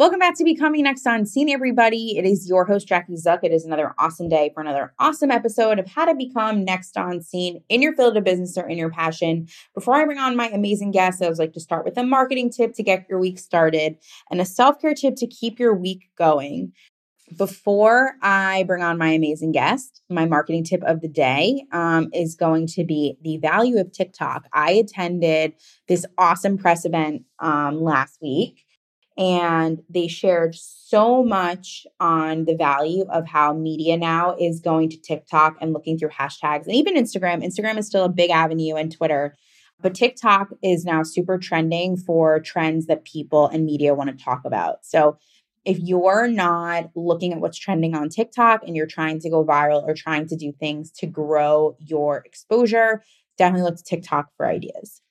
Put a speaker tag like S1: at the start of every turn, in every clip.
S1: Welcome back to Becoming Next on Scene, everybody. It is your host, Jackie Zuck. It is another awesome day for another awesome episode of how to become next on scene in your field of business or in your passion. Before I bring on my amazing guests, I would like to start with a marketing tip to get your week started and a self care tip to keep your week going. Before I bring on my amazing guest, my marketing tip of the day um, is going to be the value of TikTok. I attended this awesome press event um, last week and they shared so much on the value of how media now is going to TikTok and looking through hashtags and even Instagram. Instagram is still a big avenue and Twitter, but TikTok is now super trending for trends that people and media want to talk about. So if you're not looking at what's trending on TikTok and you're trying to go viral or trying to do things to grow your exposure, definitely look to TikTok for ideas.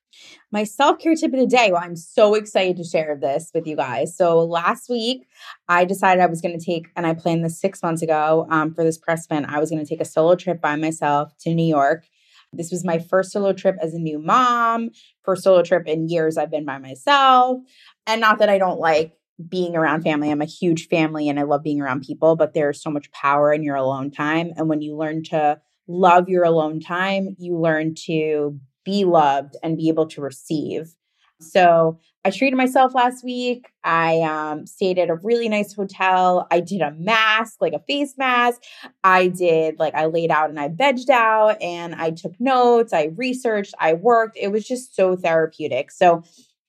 S1: My self care tip of the day. Well, I'm so excited to share this with you guys. So, last week, I decided I was going to take, and I planned this six months ago um, for this press event. I was going to take a solo trip by myself to New York. This was my first solo trip as a new mom, first solo trip in years I've been by myself. And not that I don't like being around family. I'm a huge family and I love being around people, but there's so much power in your alone time. And when you learn to love your alone time, you learn to be loved and be able to receive. So I treated myself last week. I um, stayed at a really nice hotel. I did a mask, like a face mask. I did, like, I laid out and I vegged out and I took notes. I researched, I worked. It was just so therapeutic. So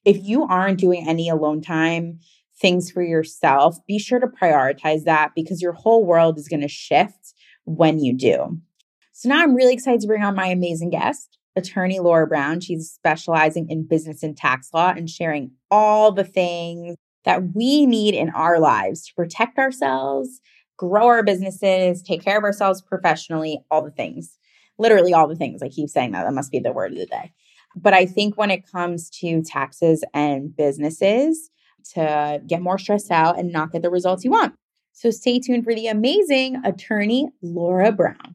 S1: if you aren't doing any alone time, things for yourself, be sure to prioritize that because your whole world is going to shift when you do. So now I'm really excited to bring on my amazing guest attorney Laura Brown. She's specializing in business and tax law and sharing all the things that we need in our lives to protect ourselves, grow our businesses, take care of ourselves professionally, all the things. Literally all the things. I keep saying that. That must be the word of the day. But I think when it comes to taxes and businesses, to get more stressed out and not get the results you want. So stay tuned for the amazing attorney Laura Brown.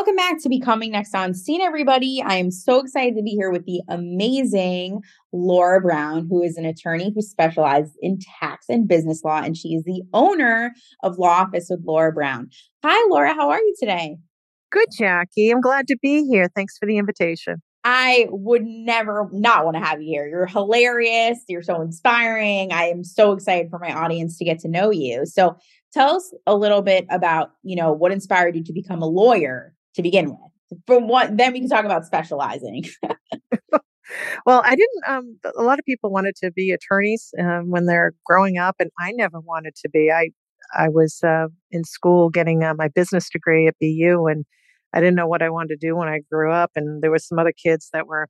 S1: Welcome back to Becoming Next on Scene, everybody. I am so excited to be here with the amazing Laura Brown, who is an attorney who specializes in tax and business law, and she is the owner of Law Office with Laura Brown. Hi, Laura. How are you today?
S2: Good, Jackie. I'm glad to be here. Thanks for the invitation.
S1: I would never not want to have you here. You're hilarious. You're so inspiring. I am so excited for my audience to get to know you. So, tell us a little bit about, you know, what inspired you to become a lawyer to begin with. From what then we can talk about specializing.
S2: well, I didn't. Um, a lot of people wanted to be attorneys um, when they're growing up, and I never wanted to be. I I was uh, in school getting uh, my business degree at BU, and I didn't know what I wanted to do when I grew up. And there was some other kids that were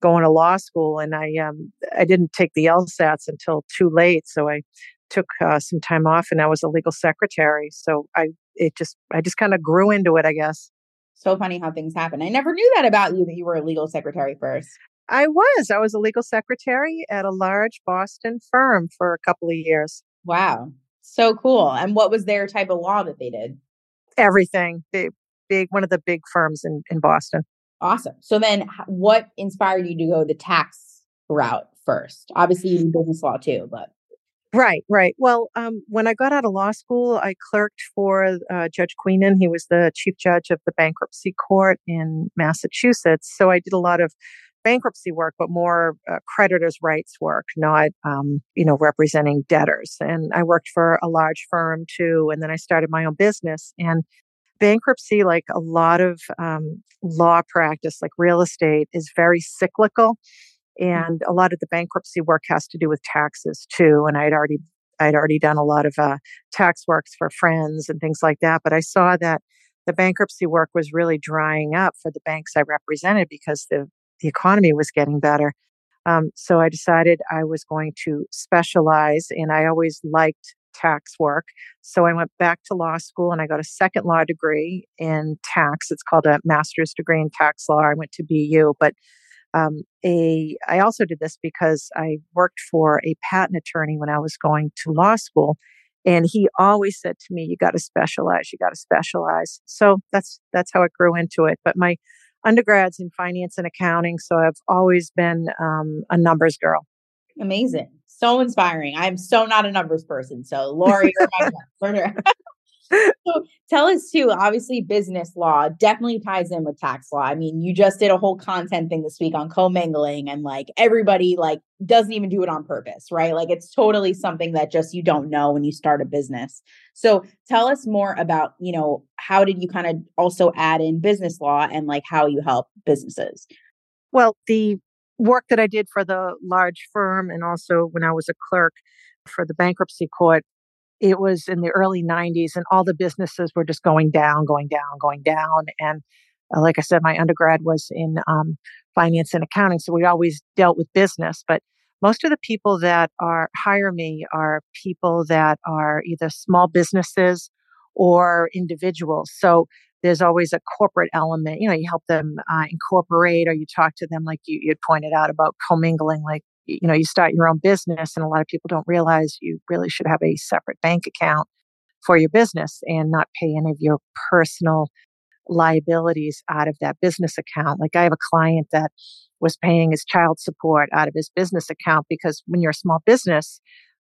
S2: going to law school, and I um, I didn't take the LSATs until too late, so I took uh, some time off, and I was a legal secretary. So I it just I just kind of grew into it, I guess.
S1: So funny how things happen. I never knew that about you that you were a legal secretary first.
S2: I was. I was a legal secretary at a large Boston firm for a couple of years.
S1: Wow. So cool. And what was their type of law that they did?
S2: Everything. Big, big one of the big firms in, in Boston.
S1: Awesome. So then what inspired you to go the tax route first? Obviously you do business law too, but
S2: Right, right. Well, um, when I got out of law school, I clerked for uh, Judge Queenan. He was the chief judge of the bankruptcy court in Massachusetts. So I did a lot of bankruptcy work, but more uh, creditors' rights work, not, um, you know, representing debtors. And I worked for a large firm too. And then I started my own business. And bankruptcy, like a lot of um, law practice, like real estate, is very cyclical. Mm-hmm. and a lot of the bankruptcy work has to do with taxes too and i'd already i'd already done a lot of uh, tax works for friends and things like that but i saw that the bankruptcy work was really drying up for the banks i represented because the, the economy was getting better um, so i decided i was going to specialize and i always liked tax work. So I went back to law school and I got a second law degree in tax. It's called a master's degree in tax law. I went to BU, but um, a I also did this because I worked for a patent attorney when I was going to law school, and he always said to me, "You got to specialize. You got to specialize." So that's that's how it grew into it. But my undergrads in finance and accounting, so I've always been um, a numbers girl.
S1: Amazing. So inspiring. I'm so not a numbers person. So Lori, you're my friend. so tell us too, obviously business law definitely ties in with tax law. I mean, you just did a whole content thing this week on commingling and like everybody like doesn't even do it on purpose, right? Like it's totally something that just you don't know when you start a business. So tell us more about, you know, how did you kind of also add in business law and like how you help businesses?
S2: Well, the work that I did for the large firm and also when I was a clerk for the bankruptcy court it was in the early 90s and all the businesses were just going down going down going down and uh, like i said my undergrad was in um, finance and accounting so we always dealt with business but most of the people that are hire me are people that are either small businesses or individuals so there's always a corporate element you know you help them uh, incorporate or you talk to them like you, you pointed out about commingling like you know you start your own business and a lot of people don't realize you really should have a separate bank account for your business and not pay any of your personal liabilities out of that business account like i have a client that was paying his child support out of his business account because when you're a small business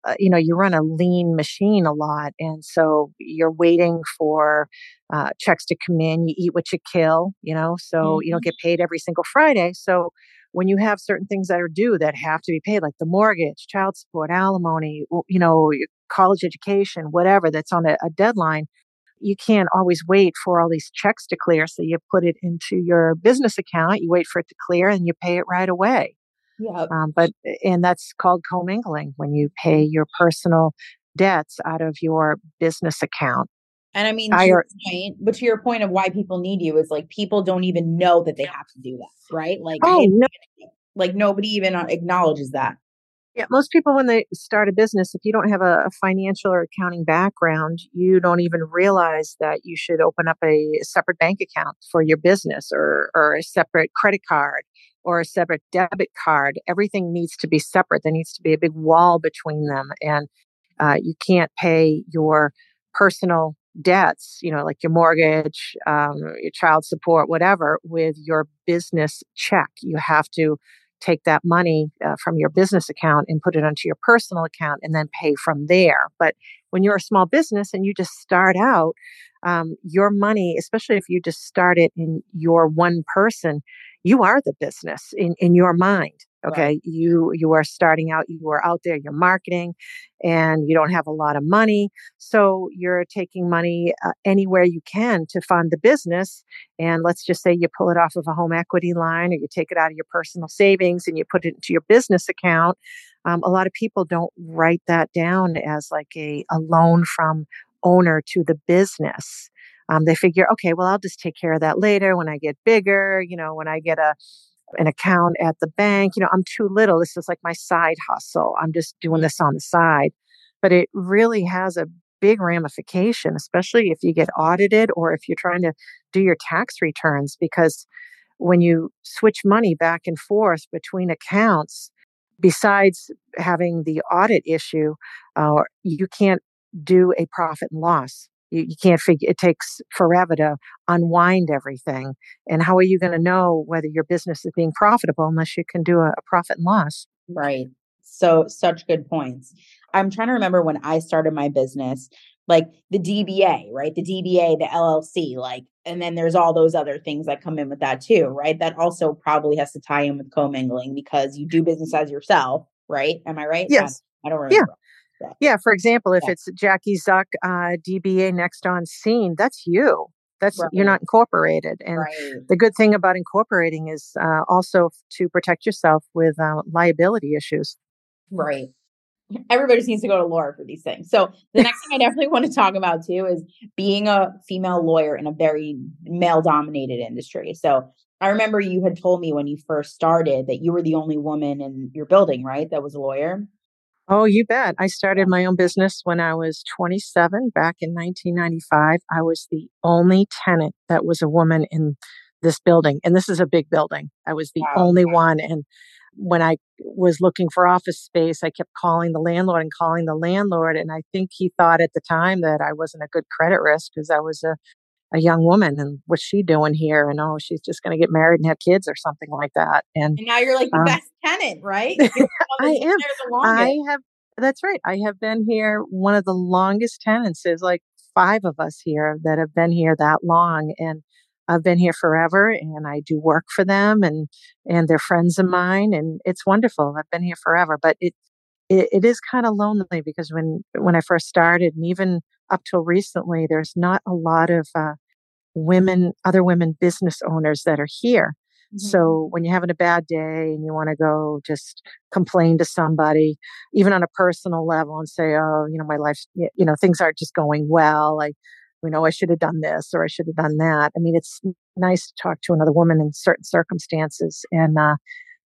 S2: uh, you know you run a lean machine a lot and so you're waiting for uh, checks to come in you eat what you kill you know so mm-hmm. you don't mm-hmm. get paid every single friday so when you have certain things that are due that have to be paid, like the mortgage, child support, alimony, you know, college education, whatever that's on a, a deadline, you can't always wait for all these checks to clear. So you put it into your business account, you wait for it to clear, and you pay it right away. Yeah. Um, but and that's called commingling when you pay your personal debts out of your business account.
S1: And I mean, to your point, but to your point of why people need you is like people don't even know that they have to do that, right? Like, oh, no. like nobody even acknowledges that.
S2: Yeah, most people when they start a business, if you don't have a, a, financial or accounting background, you don't even realize that you should open up a separate bank account for your business or or a separate credit card or a separate debit card. Everything needs to be separate. There needs to be a big wall between them, and uh, you can't pay your personal debts, you know, like your mortgage, um, your child support, whatever, with your business check. You have to take that money uh, from your business account and put it onto your personal account and then pay from there. But when you're a small business and you just start out, um, your money, especially if you just start it in your one person, you are the business in, in your mind. Okay. Right. You, you are starting out, you are out there, you're marketing and you don't have a lot of money. So you're taking money uh, anywhere you can to fund the business. And let's just say you pull it off of a home equity line or you take it out of your personal savings and you put it into your business account. Um, a lot of people don't write that down as like a, a loan from owner to the business. Um, they figure, okay, well, I'll just take care of that later when I get bigger, you know, when I get a, an account at the bank. You know, I'm too little. This is like my side hustle. I'm just doing this on the side. But it really has a big ramification, especially if you get audited or if you're trying to do your tax returns, because when you switch money back and forth between accounts, besides having the audit issue, uh, you can't do a profit and loss you, you can't figure it takes forever to unwind everything and how are you going to know whether your business is being profitable unless you can do a, a profit and loss?
S1: Right. So such good points. I'm trying to remember when i started my business like the dba right? The dba the llc like and then there's all those other things that come in with that too right? That also probably has to tie in with commingling because you do business as yourself right? Am i right?
S2: Yes.
S1: I don't remember.
S2: yeah. Yeah, for example, if yeah. it's Jackie Zuck, uh, DBA Next on Scene, that's you. That's right. you're not incorporated. And right. the good thing about incorporating is uh, also to protect yourself with uh, liability issues.
S1: Right. Everybody needs to go to Laura for these things. So the next thing I definitely want to talk about too is being a female lawyer in a very male dominated industry. So I remember you had told me when you first started that you were the only woman in your building, right? That was a lawyer.
S2: Oh, you bet. I started my own business when I was 27 back in 1995. I was the only tenant that was a woman in this building. And this is a big building. I was the wow. only one. And when I was looking for office space, I kept calling the landlord and calling the landlord. And I think he thought at the time that I wasn't a good credit risk because I was a, a young woman and what's she doing here? And oh, she's just going to get married and have kids or something like that. And,
S1: and now you're like the um, best tenant, right?
S2: I am. I have, that's right. I have been here. One of the longest tenants is like five of us here that have been here that long. And I've been here forever and I do work for them and, and they're friends of mine and it's wonderful. I've been here forever, but it, it, it is kind of lonely because when, when I first started and even up till recently, there's not a lot of, uh, women, other women business owners that are here. Mm-hmm. So when you're having a bad day and you want to go just complain to somebody, even on a personal level and say, oh, you know, my life, you know, things aren't just going well. I, you know, I should have done this or I should have done that. I mean, it's nice to talk to another woman in certain circumstances and uh,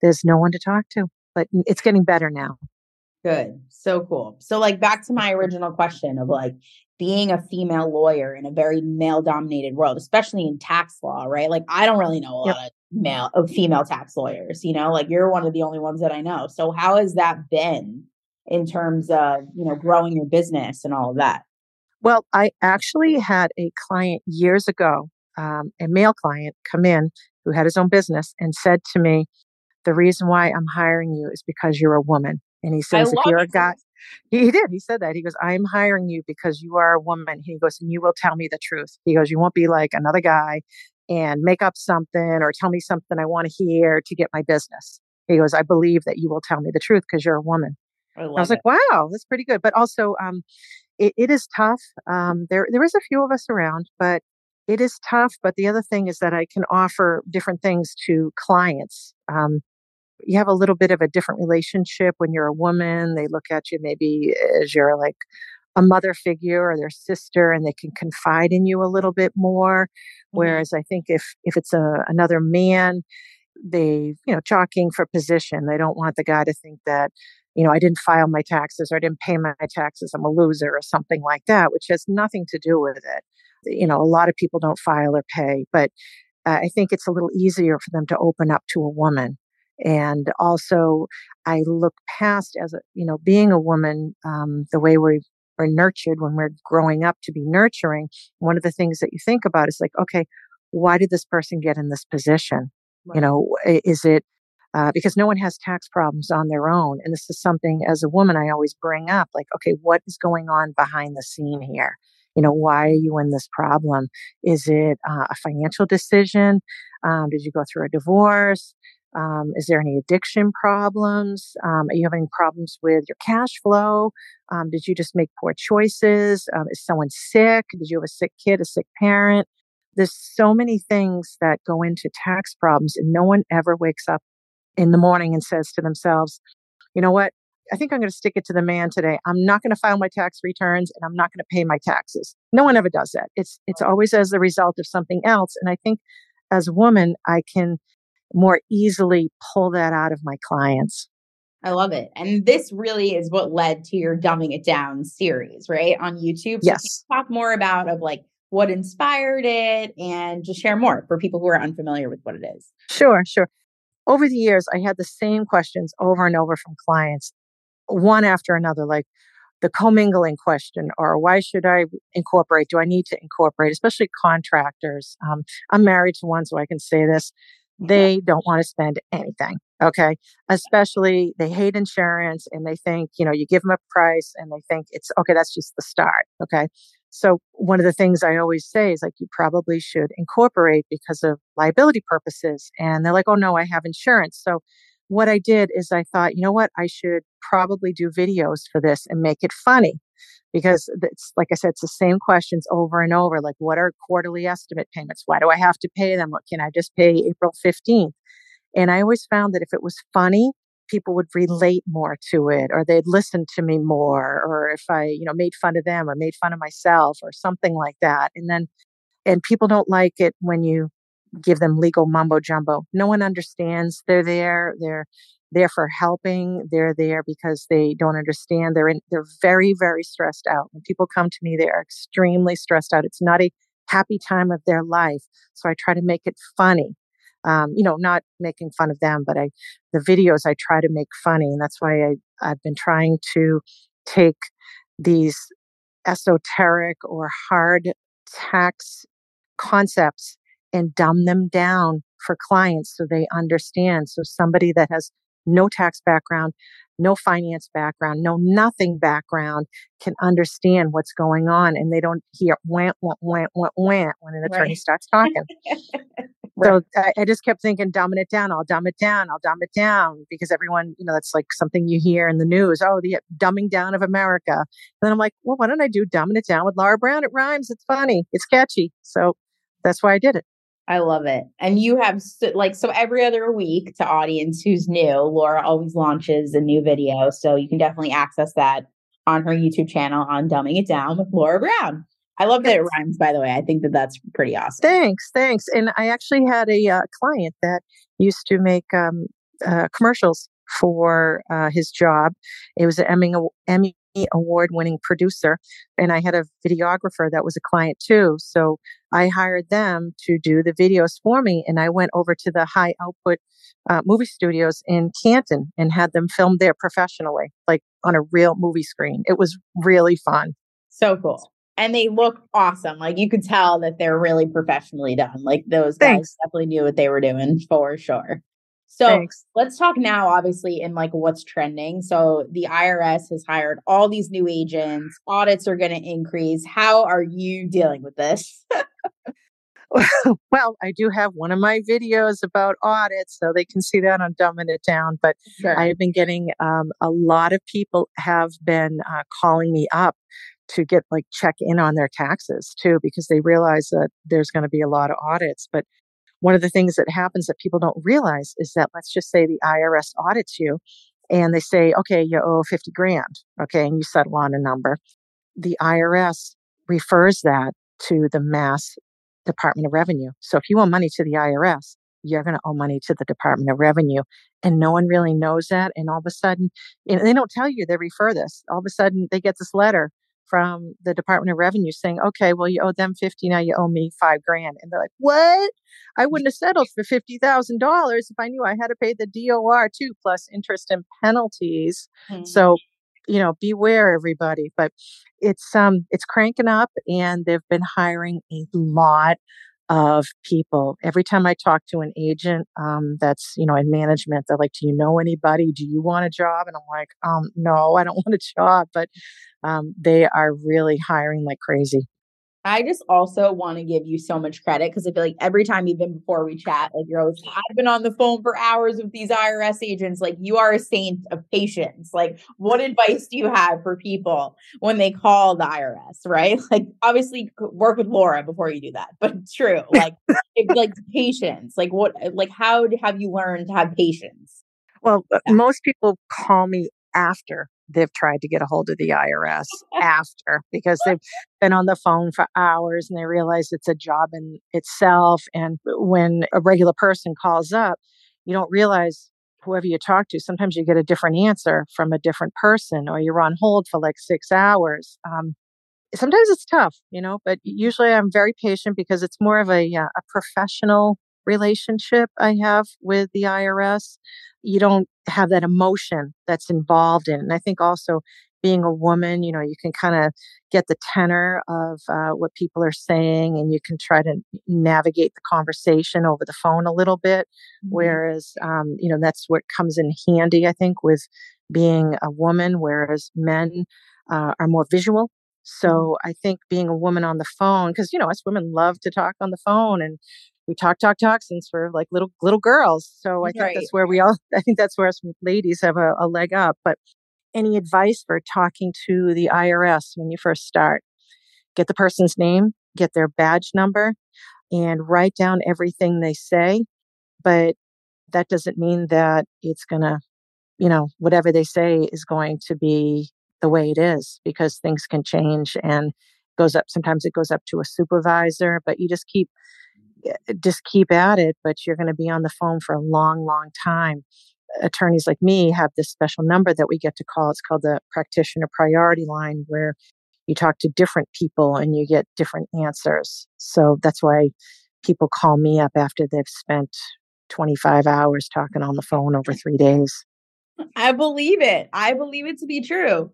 S2: there's no one to talk to, but it's getting better now.
S1: Good. So cool. So, like, back to my original question of like being a female lawyer in a very male dominated world, especially in tax law, right? Like, I don't really know a yep. lot of male, of female tax lawyers, you know, like you're one of the only ones that I know. So, how has that been in terms of, you know, growing your business and all of that?
S2: Well, I actually had a client years ago, um, a male client, come in who had his own business and said to me, The reason why I'm hiring you is because you're a woman. And he says, If you're a guy, he did. He said that. He goes, I'm hiring you because you are a woman. He goes, and you will tell me the truth. He goes, You won't be like another guy and make up something or tell me something I want to hear to get my business. He goes, I believe that you will tell me the truth because you're a woman. I, I was it. like, wow, that's pretty good. But also, um, it, it is tough. Um, there, there is a few of us around, but it is tough. But the other thing is that I can offer different things to clients. Um, you have a little bit of a different relationship when you're a woman. They look at you maybe as you're like a mother figure or their sister, and they can confide in you a little bit more. Mm-hmm. Whereas I think if if it's a another man, they you know jockeying for position. They don't want the guy to think that you know, I didn't file my taxes or I didn't pay my taxes, I'm a loser or something like that, which has nothing to do with it. You know, a lot of people don't file or pay, but uh, I think it's a little easier for them to open up to a woman. And also, I look past as a, you know, being a woman, um, the way we are nurtured when we're growing up to be nurturing. One of the things that you think about is like, okay, why did this person get in this position? Right. You know, is it uh, because no one has tax problems on their own. And this is something as a woman I always bring up like, okay, what is going on behind the scene here? You know, why are you in this problem? Is it uh, a financial decision? Um, did you go through a divorce? Um, is there any addiction problems? Um, are you having problems with your cash flow? Um, did you just make poor choices? Um, is someone sick? Did you have a sick kid, a sick parent? There's so many things that go into tax problems, and no one ever wakes up in the morning and says to themselves, you know what? I think I'm going to stick it to the man today. I'm not going to file my tax returns and I'm not going to pay my taxes. No one ever does that. It's it's always as a result of something else. And I think as a woman, I can more easily pull that out of my clients.
S1: I love it. And this really is what led to your dumbing it down series, right? On YouTube. So
S2: yes.
S1: talk more about of like what inspired it and just share more for people who are unfamiliar with what it is.
S2: Sure, sure over the years, I had the same questions over and over from clients, one after another, like the commingling question, or why should I incorporate? Do I need to incorporate? Especially contractors. Um, I'm married to one, so I can say this. They don't want to spend anything. Okay. Especially they hate insurance and they think, you know, you give them a price and they think it's okay, that's just the start. Okay. So one of the things I always say is like, you probably should incorporate because of liability purposes. And they're like, oh no, I have insurance. So what I did is I thought, you know what, I should probably do videos for this and make it funny because it's like I said, it's the same questions over and over. Like, what are quarterly estimate payments? Why do I have to pay them? What can I just pay April 15th? And I always found that if it was funny people would relate more to it or they'd listen to me more or if I, you know, made fun of them or made fun of myself or something like that. And then, and people don't like it when you give them legal mumbo jumbo. No one understands. They're there. They're, there for helping. They're there because they don't understand. They're in, they're very, very stressed out. When people come to me, they are extremely stressed out. It's not a happy time of their life. So I try to make it funny. Um, you know, not making fun of them, but I, the videos I try to make funny. And that's why I, I've been trying to take these esoteric or hard tax concepts and dumb them down for clients so they understand. So somebody that has no tax background, no finance background, no nothing background can understand what's going on and they don't hear whant, whant, whant, whant, whant when an attorney right. starts talking. right. So I, I, just kept thinking, dumbing it down. I'll dumb it down. I'll dumb it down because everyone, you know, that's like something you hear in the news. Oh, the dumbing down of America. And then I'm like, well, why don't I do dumbing it down with Laura Brown? It rhymes. It's funny. It's catchy. So that's why I did it.
S1: I love it. And you have like so every other week to audience who's new, Laura always launches a new video. So you can definitely access that on her YouTube channel on Dumbing It Down with Laura Brown. I love that it rhymes, by the way. I think that that's pretty awesome.
S2: Thanks. Thanks. And I actually had a uh, client that used to make um, uh, commercials for uh, his job. It was an Emmy, Emmy award winning producer. And I had a videographer that was a client too. So I hired them to do the videos for me. And I went over to the high output uh, movie studios in Canton and had them filmed there professionally, like on a real movie screen. It was really fun.
S1: So cool. And they look awesome. Like you could tell that they're really professionally done. Like those Thanks. guys definitely knew what they were doing for sure. So Thanks. let's talk now, obviously, in like what's trending. So the IRS has hired all these new agents, audits are going to increase. How are you dealing with this?
S2: well, I do have one of my videos about audits, so they can see that on Dumbing It Down. But sure. I've been getting um, a lot of people have been uh, calling me up to get like check in on their taxes too, because they realize that there's going to be a lot of audits. But one of the things that happens that people don't realize is that let's just say the IRS audits you and they say, okay, you owe 50 grand. Okay. And you settle on a number. The IRS refers that to the Mass Department of Revenue. So if you owe money to the IRS, you're going to owe money to the Department of Revenue. And no one really knows that. And all of a sudden, they don't tell you they refer this. All of a sudden, they get this letter from the Department of Revenue saying, okay, well, you owe them 50, now you owe me five grand. And they're like, what? I wouldn't have settled for $50,000 if I knew I had to pay the DOR too, plus interest and penalties. Mm-hmm. So, you know, beware everybody, but it's, um, it's cranking up and they've been hiring a lot of people. Every time I talk to an agent um, that's, you know, in management, they're like, Do you know anybody? Do you want a job? And I'm like, um, No, I don't want a job. But um, they are really hiring like crazy.
S1: I just also want to give you so much credit because I feel like every time even before we chat, like you're always, I've been on the phone for hours with these IRS agents. Like you are a saint of patience. Like, what advice do you have for people when they call the IRS, right? Like, obviously, work with Laura before you do that, but true. Like, it, like patience. Like, what, like, how have you learned to have patience?
S2: Well, uh, yeah. most people call me after they've tried to get a hold of the IRS after because they've been on the phone for hours and they realize it's a job in itself. And when a regular person calls up, you don't realize whoever you talk to, sometimes you get a different answer from a different person or you're on hold for like six hours. Um, sometimes it's tough, you know, but usually I'm very patient because it's more of a, uh, a professional relationship I have with the IRS. You don't have that emotion that's involved in. And I think also being a woman, you know, you can kind of get the tenor of uh, what people are saying and you can try to navigate the conversation over the phone a little bit. Mm-hmm. Whereas, um, you know, that's what comes in handy, I think, with being a woman, whereas men uh, are more visual. So mm-hmm. I think being a woman on the phone, because, you know, us women love to talk on the phone and we talk talk talk since we're like little little girls. So i think that's where we all i think that's where us ladies have a, a leg up. But any advice for talking to the irs when you first start? Get the person's name get their badge number and write down everything they say. But that doesn't mean that it's going to you know whatever they say is going to be the way it is because things can change and goes up sometimes it goes up to a supervisor but you just keep Uh, just keep at it, but you're going to be on the phone for a long, long time. attorneys like me have this special number that we get to call. It's called the practitioner priority line, where you talk to different people and you get different answers. So that's why people call me up after they've spent 25 hours talking on the phone over three days.
S1: I believe it. I believe it to be true.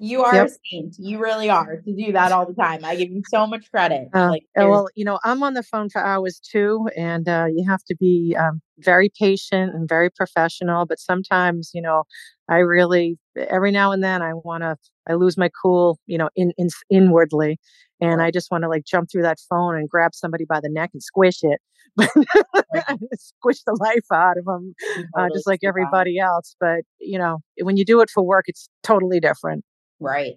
S1: You are yep. a saint. You really are to do that all the time. I give you so much credit.
S2: Uh, like, well, you know, I'm on the phone for hours too, and uh, you have to be um, very patient and very professional. But sometimes, you know, I really every now and then I want to I lose my cool, you know, in, in inwardly, and I just want to like jump through that phone and grab somebody by the neck and squish it, squish the life out of them, uh, just like everybody else. But you know, when you do it for work, it's totally different.
S1: Right.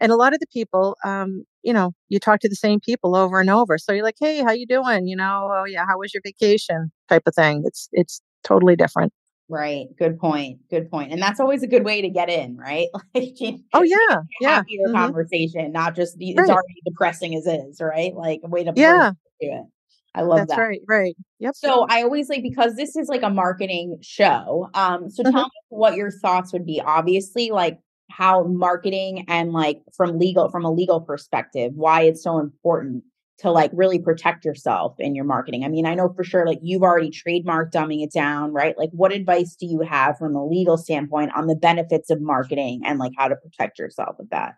S2: And a lot of the people, um, you know, you talk to the same people over and over. So you're like, "Hey, how you doing?" You know, "Oh yeah, how was your vacation?" type of thing. It's it's totally different.
S1: Right. Good point. Good point. And that's always a good way to get in, right?
S2: like, oh yeah, yeah.
S1: Mm-hmm. conversation, not just the, it's right. already depressing as is, right? Like a way to
S2: yeah.
S1: do it. I love
S2: That's
S1: that.
S2: right, right. Yep.
S1: So I always like because this is like a marketing show. Um, so mm-hmm. tell me what your thoughts would be. Obviously, like how marketing and like from legal from a legal perspective, why it's so important to like really protect yourself in your marketing? I mean, I know for sure like you've already trademarked dumbing it down, right? Like what advice do you have from a legal standpoint on the benefits of marketing and like how to protect yourself with that?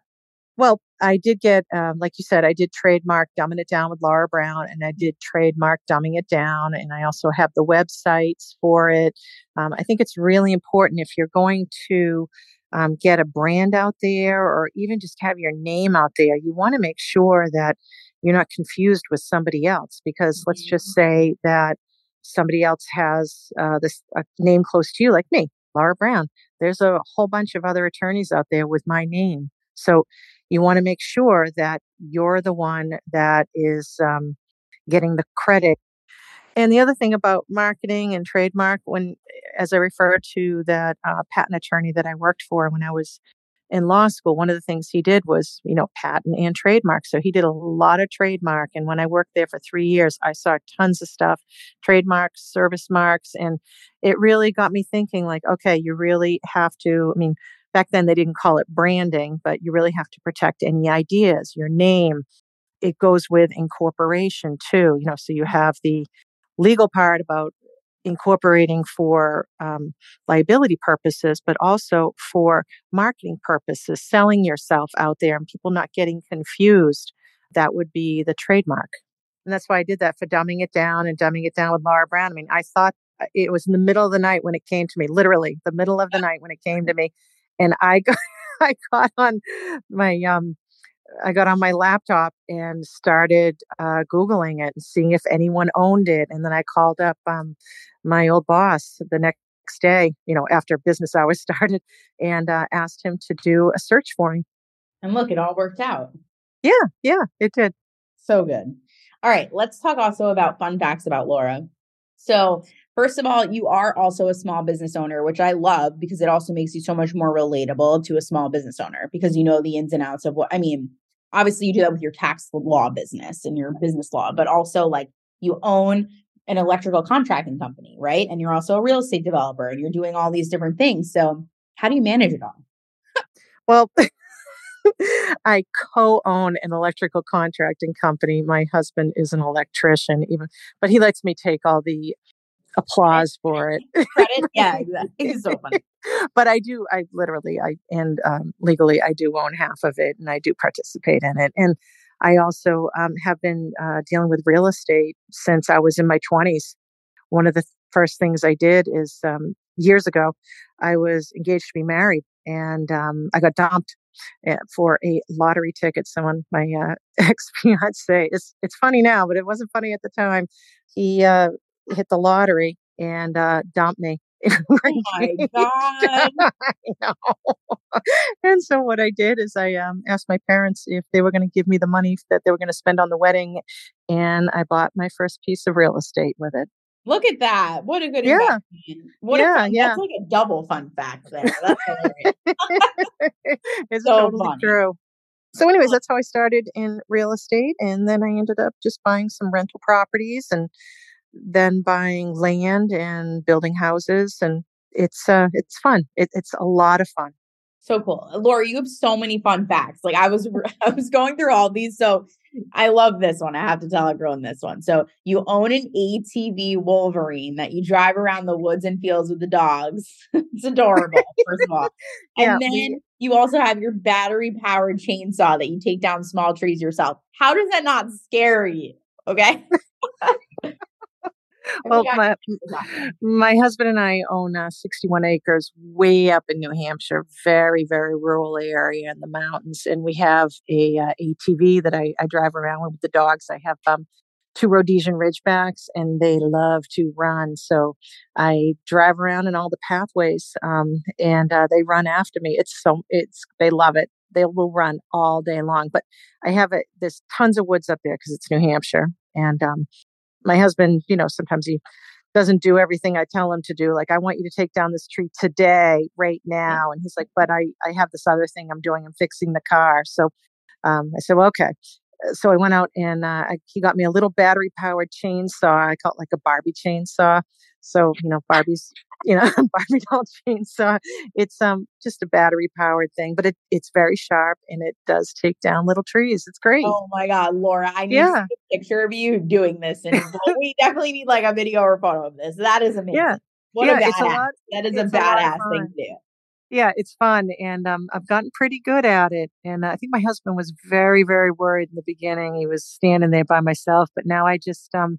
S2: Well, I did get, um, like you said, I did trademark Dumbing It Down with Laura Brown, and I did trademark Dumbing It Down, and I also have the websites for it. Um, I think it's really important if you're going to um, get a brand out there or even just have your name out there, you want to make sure that you're not confused with somebody else because let's just say that somebody else has uh, this name close to you like me laura brown. There's a whole bunch of other attorneys out there with my name. So you want to make sure that you're the one that is um, getting the credit. And the other thing about marketing and trademark when as i refer to that uh, patent attorney that i worked for when i was in law school, one of the things he did was, you know, patent and trademark. So he did a lot of trademark. And when I worked there for three years, I saw tons of stuff, trademarks, service marks. And it really got me thinking like, okay, you really have to, I mean, back then they didn't call it branding, but you really have to protect any ideas, your name. It goes with incorporation too, you know, so you have the legal part about incorporating for um, liability purposes, but also for marketing purposes, selling yourself out there and people not getting confused. That would be the trademark. And that's why I did that for dumbing it down and dumbing it down with Laura Brown. I mean, I thought uh, it was in the middle of the night when it came to me, literally the middle of the night when it came to me. And I got, I got on my um, I got on my laptop and started uh, Googling it and seeing if anyone owned it. And then I called up um, my old boss the next day, you know, after business hours started, and uh, asked him to do a search for me.
S1: And look, it all worked out.
S2: Yeah, yeah, it did.
S1: So good. All right, let's talk also about fun facts about Laura. So, first of all, you are also a small business owner, which I love because it also makes you so much more relatable to a small business owner because you know the ins and outs of what I mean. Obviously, you do that with your tax law business and your business law, but also like you own an electrical contracting company, right? And you're also a real estate developer and you're doing all these different things. So, how do you manage it all?
S2: well, I co-own an electrical contracting company. My husband is an electrician, even, but he lets me take all the applause for it.
S1: Credit, yeah, exactly. It's so funny.
S2: but I do, I literally, I and um, legally, I do own half of it, and I do participate in it. And I also um, have been uh, dealing with real estate since I was in my 20s. One of the first things I did is um, years ago, I was engaged to be married and um, I got dumped eh, for a lottery ticket. Someone, my uh, ex fiance, it's, it's funny now, but it wasn't funny at the time. He uh, hit the lottery and uh, dumped me.
S1: oh my god! I know.
S2: and so what I did is I um, asked my parents if they were going to give me the money that they were going to spend on the wedding, and I bought my first piece of real estate with it.
S1: Look at that! What a good yeah. investment! What yeah, a fun, yeah. That's like a double fun fact there.
S2: it's so totally funny. true. So, anyways, that's how I started in real estate, and then I ended up just buying some rental properties and then buying land and building houses and it's uh, it's fun. It, it's a lot of fun.
S1: So cool. Laura, you have so many fun facts. Like I was I was going through all these. So I love this one. I have to tell everyone this one. So you own an ATV Wolverine that you drive around the woods and fields with the dogs. it's adorable, first of all. And yeah, then we, you also have your battery powered chainsaw that you take down small trees yourself. How does that not scare you? Okay.
S2: Well, my, my husband and I own uh, 61 acres way up in New Hampshire, very, very rural area in the mountains. And we have a uh, ATV that I, I drive around with the dogs. I have um, two Rhodesian Ridgebacks and they love to run. So I drive around in all the pathways um, and uh, they run after me. It's so, it's, they love it. They will run all day long. But I have it, there's tons of woods up there because it's New Hampshire. And um, my husband, you know, sometimes he doesn't do everything I tell him to do. Like, I want you to take down this tree today, right now. And he's like, but I, I have this other thing I'm doing. I'm fixing the car. So um, I said, well, okay. So I went out and uh, I, he got me a little battery powered chainsaw. I call it like a Barbie chainsaw. So, you know, Barbie's, you know, Barbie doll so It's um just a battery powered thing, but it, it's very sharp and it does take down little trees. It's great.
S1: Oh my God, Laura, I need yeah. a picture of you doing this. And we definitely need like a video or photo of this. That is amazing.
S2: Yeah.
S1: What
S2: yeah,
S1: a badass. A lot, that is a badass a thing to do.
S2: Yeah, it's fun. And um, I've gotten pretty good at it. And I think my husband was very, very worried in the beginning. He was standing there by myself, but now I just, um,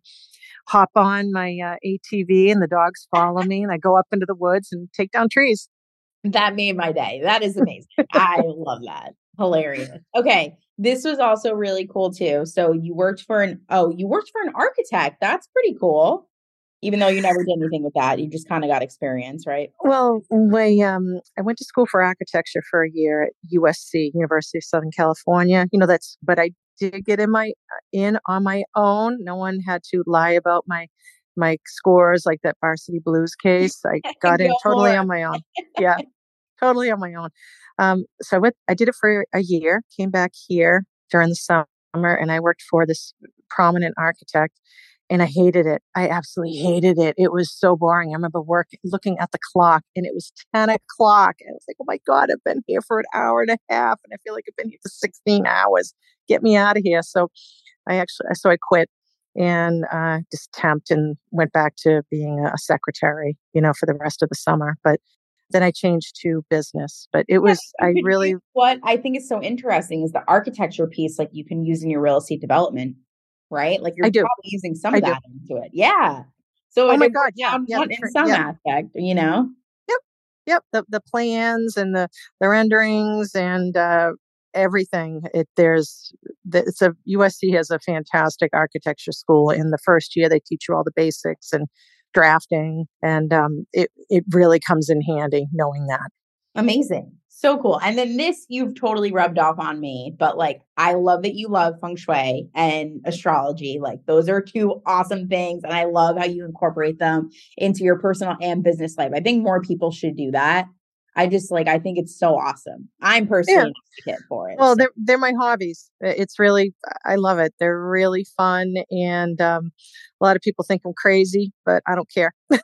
S2: hop on my uh, ATV and the dogs follow me and I go up into the woods and take down trees.
S1: That made my day. That is amazing. I love that. Hilarious. Okay. This was also really cool too. So you worked for an oh, you worked for an architect. That's pretty cool. Even though you never did anything with that, you just kind of got experience, right?
S2: Well, I um I went to school for architecture for a year at USC, University of Southern California. You know that's but I did get in my in on my own. No one had to lie about my my scores like that varsity blues case. I got in totally on my own. Yeah, totally on my own. Um, so I went. I did it for a year. Came back here during the summer, and I worked for this prominent architect and I hated it. I absolutely hated it. It was so boring. I remember work looking at the clock and it was 10 o'clock. And I was like, oh my God, I've been here for an hour and a half. And I feel like I've been here for 16 hours. Get me out of here. So I actually, so I quit and uh, just temped and went back to being a secretary, you know, for the rest of the summer. But then I changed to business. But it was, yeah, I really.
S1: What I think is so interesting is the architecture piece, like you can use in your real estate development right? Like you're I do. probably using some of I that do. into it. Yeah. So
S2: oh my god, yeah, yeah
S1: in some yeah. aspect, you know.
S2: Yep, yep. The the plans and the the renderings and uh, everything. It there's the, it's a USC has a fantastic architecture school. In the first year, they teach you all the basics and drafting, and um, it it really comes in handy knowing that. Mm-hmm.
S1: Amazing. So cool. And then this you've totally rubbed off on me, but like I love that you love feng shui and astrology. Like those are two awesome things. And I love how you incorporate them into your personal and business life. I think more people should do that. I just like I think it's so awesome. I'm personally yeah. for it.
S2: Well, so. they're they're my hobbies. It's really I love it. They're really fun, and um, a lot of people think I'm crazy, but I don't care.
S1: no,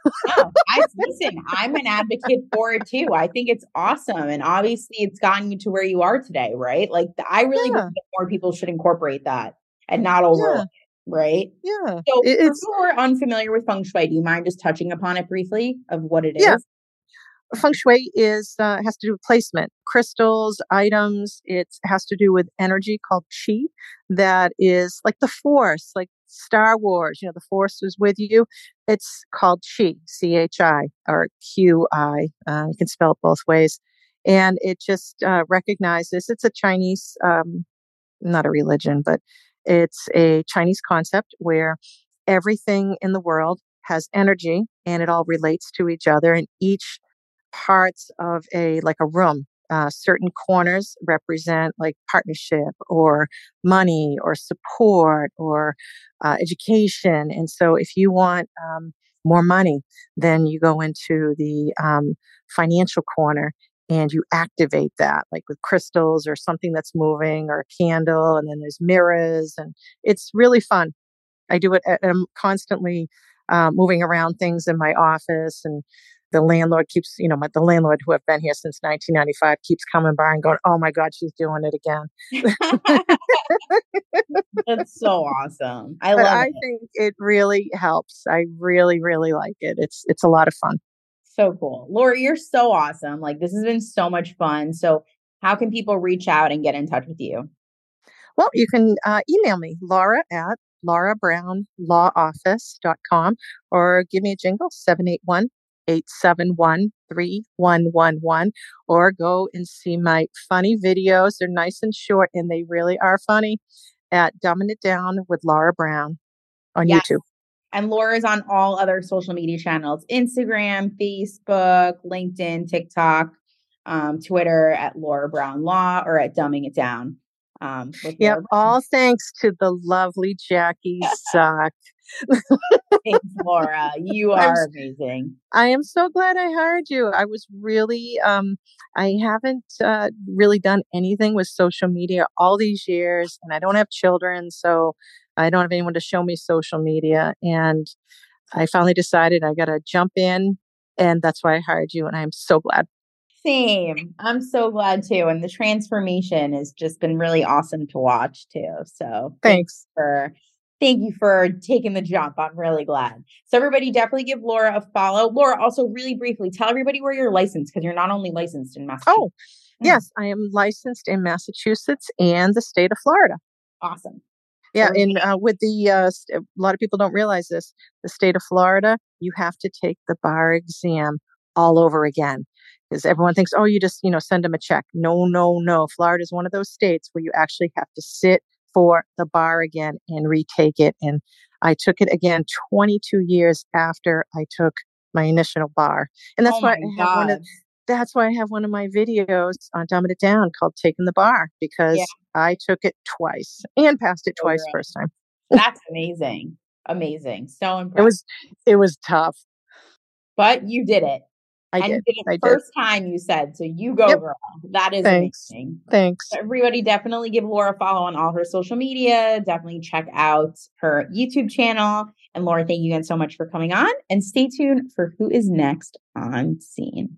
S1: I, listen, I'm an advocate for it too. I think it's awesome, and obviously, it's gotten you to where you are today, right? Like I really yeah. more people should incorporate that and not overlook. Yeah. Right.
S2: Yeah.
S1: So, it's, for people who are unfamiliar with feng shui, do you mind just touching upon it briefly of what it is?
S2: Feng shui is uh, has to do with placement. Crystals items it has to do with energy called qi that is like the force like star wars you know the force is with you. It's called c-h-i or q-i uh, you can spell it both ways. And it just uh, recognizes it's a chinese um, not a religion but it's a chinese concept where everything in the world has energy and it all relates to each other and each parts of a like a room uh, certain corners represent like partnership or money or support or uh, education and so if you want um, more money then you go into the um, financial corner and you activate that like with crystals or something that's moving or a candle and then there's mirrors and it's really fun. I do it i'm constantly uh, moving around things in my office and the landlord keeps, you know, my, the landlord who have been here since 1995 keeps coming by and going, "Oh my God, she's doing it again."
S1: That's so awesome. I
S2: but
S1: love
S2: I
S1: it.
S2: think it really helps. I really, really like it. It's it's a lot of fun.
S1: So cool. Laura, you're so awesome. Like this has been so much fun. So how can people reach out and get in touch with you?
S2: Well, you can uh, email me, Laura at laurabrownlawoffice.com or give me a jingle, 781 871 3111, or go and see my funny videos. They're nice and short and they really are funny at Dumbing It Down with Laura Brown on
S1: Yes.
S2: YouTube.
S1: And Laura's on all other social media channels Instagram, Facebook, LinkedIn, TikTok, um, Twitter at Laura Brown Law or at Dumbing It Down. Um,
S2: Yep,
S1: Laura
S2: all thanks to the lovely Jackie Zuck.
S1: Thanks, Laura. You
S2: I'm
S1: are amazing.
S2: I am so glad I hired you. I was really, um, I haven't uh, really done anything with social media all these years, and I don't have children, so I don't have anyone to show me social media. And I finally decided I got to jump in, and that's why I hired you. And I'm so glad.
S1: Same. I'm so glad too. And the transformation has just been really awesome to watch too. So
S2: Thanks.
S1: for thank you for taking the jump. I'm really glad. So everybody definitely give Laura a follow. Laura, also really briefly, tell everybody where you're licensed because you're not only licensed in Massachusetts.
S2: Oh, yes, I am licensed in Massachusetts and the state of Florida.
S1: awesome.
S2: Yeah, and uh, with the uh, a lot of people don't realize this. The state of Florida, you have to take the bar exam all over again because everyone thinks, oh, you just you know send them a check. No, no, no. Florida is one of those states where you actually have to sit for the bar again and retake it. And I took it again 22 years after I took my initial bar, and that's
S1: oh
S2: why I have one of that's why I have one of my videos on Dumbing It Down called Taking the Bar because I took it twice and passed it
S1: So
S2: twice
S1: good.
S2: first time.
S1: That's amazing. Amazing. So impressive.
S2: It was it was tough.
S1: but you did it.
S2: I
S1: and
S2: did.
S1: you did it
S2: I did.
S1: first time you said. So you go,
S2: Yep.
S1: girl. That is
S2: Thanks.
S1: amazing.
S2: Thanks.
S1: So everybody definitely give Laura a follow on all her social media. Definitely check out her YouTube channel. And Laura, thank you again so much for coming on. And stay tuned for who is next on scene.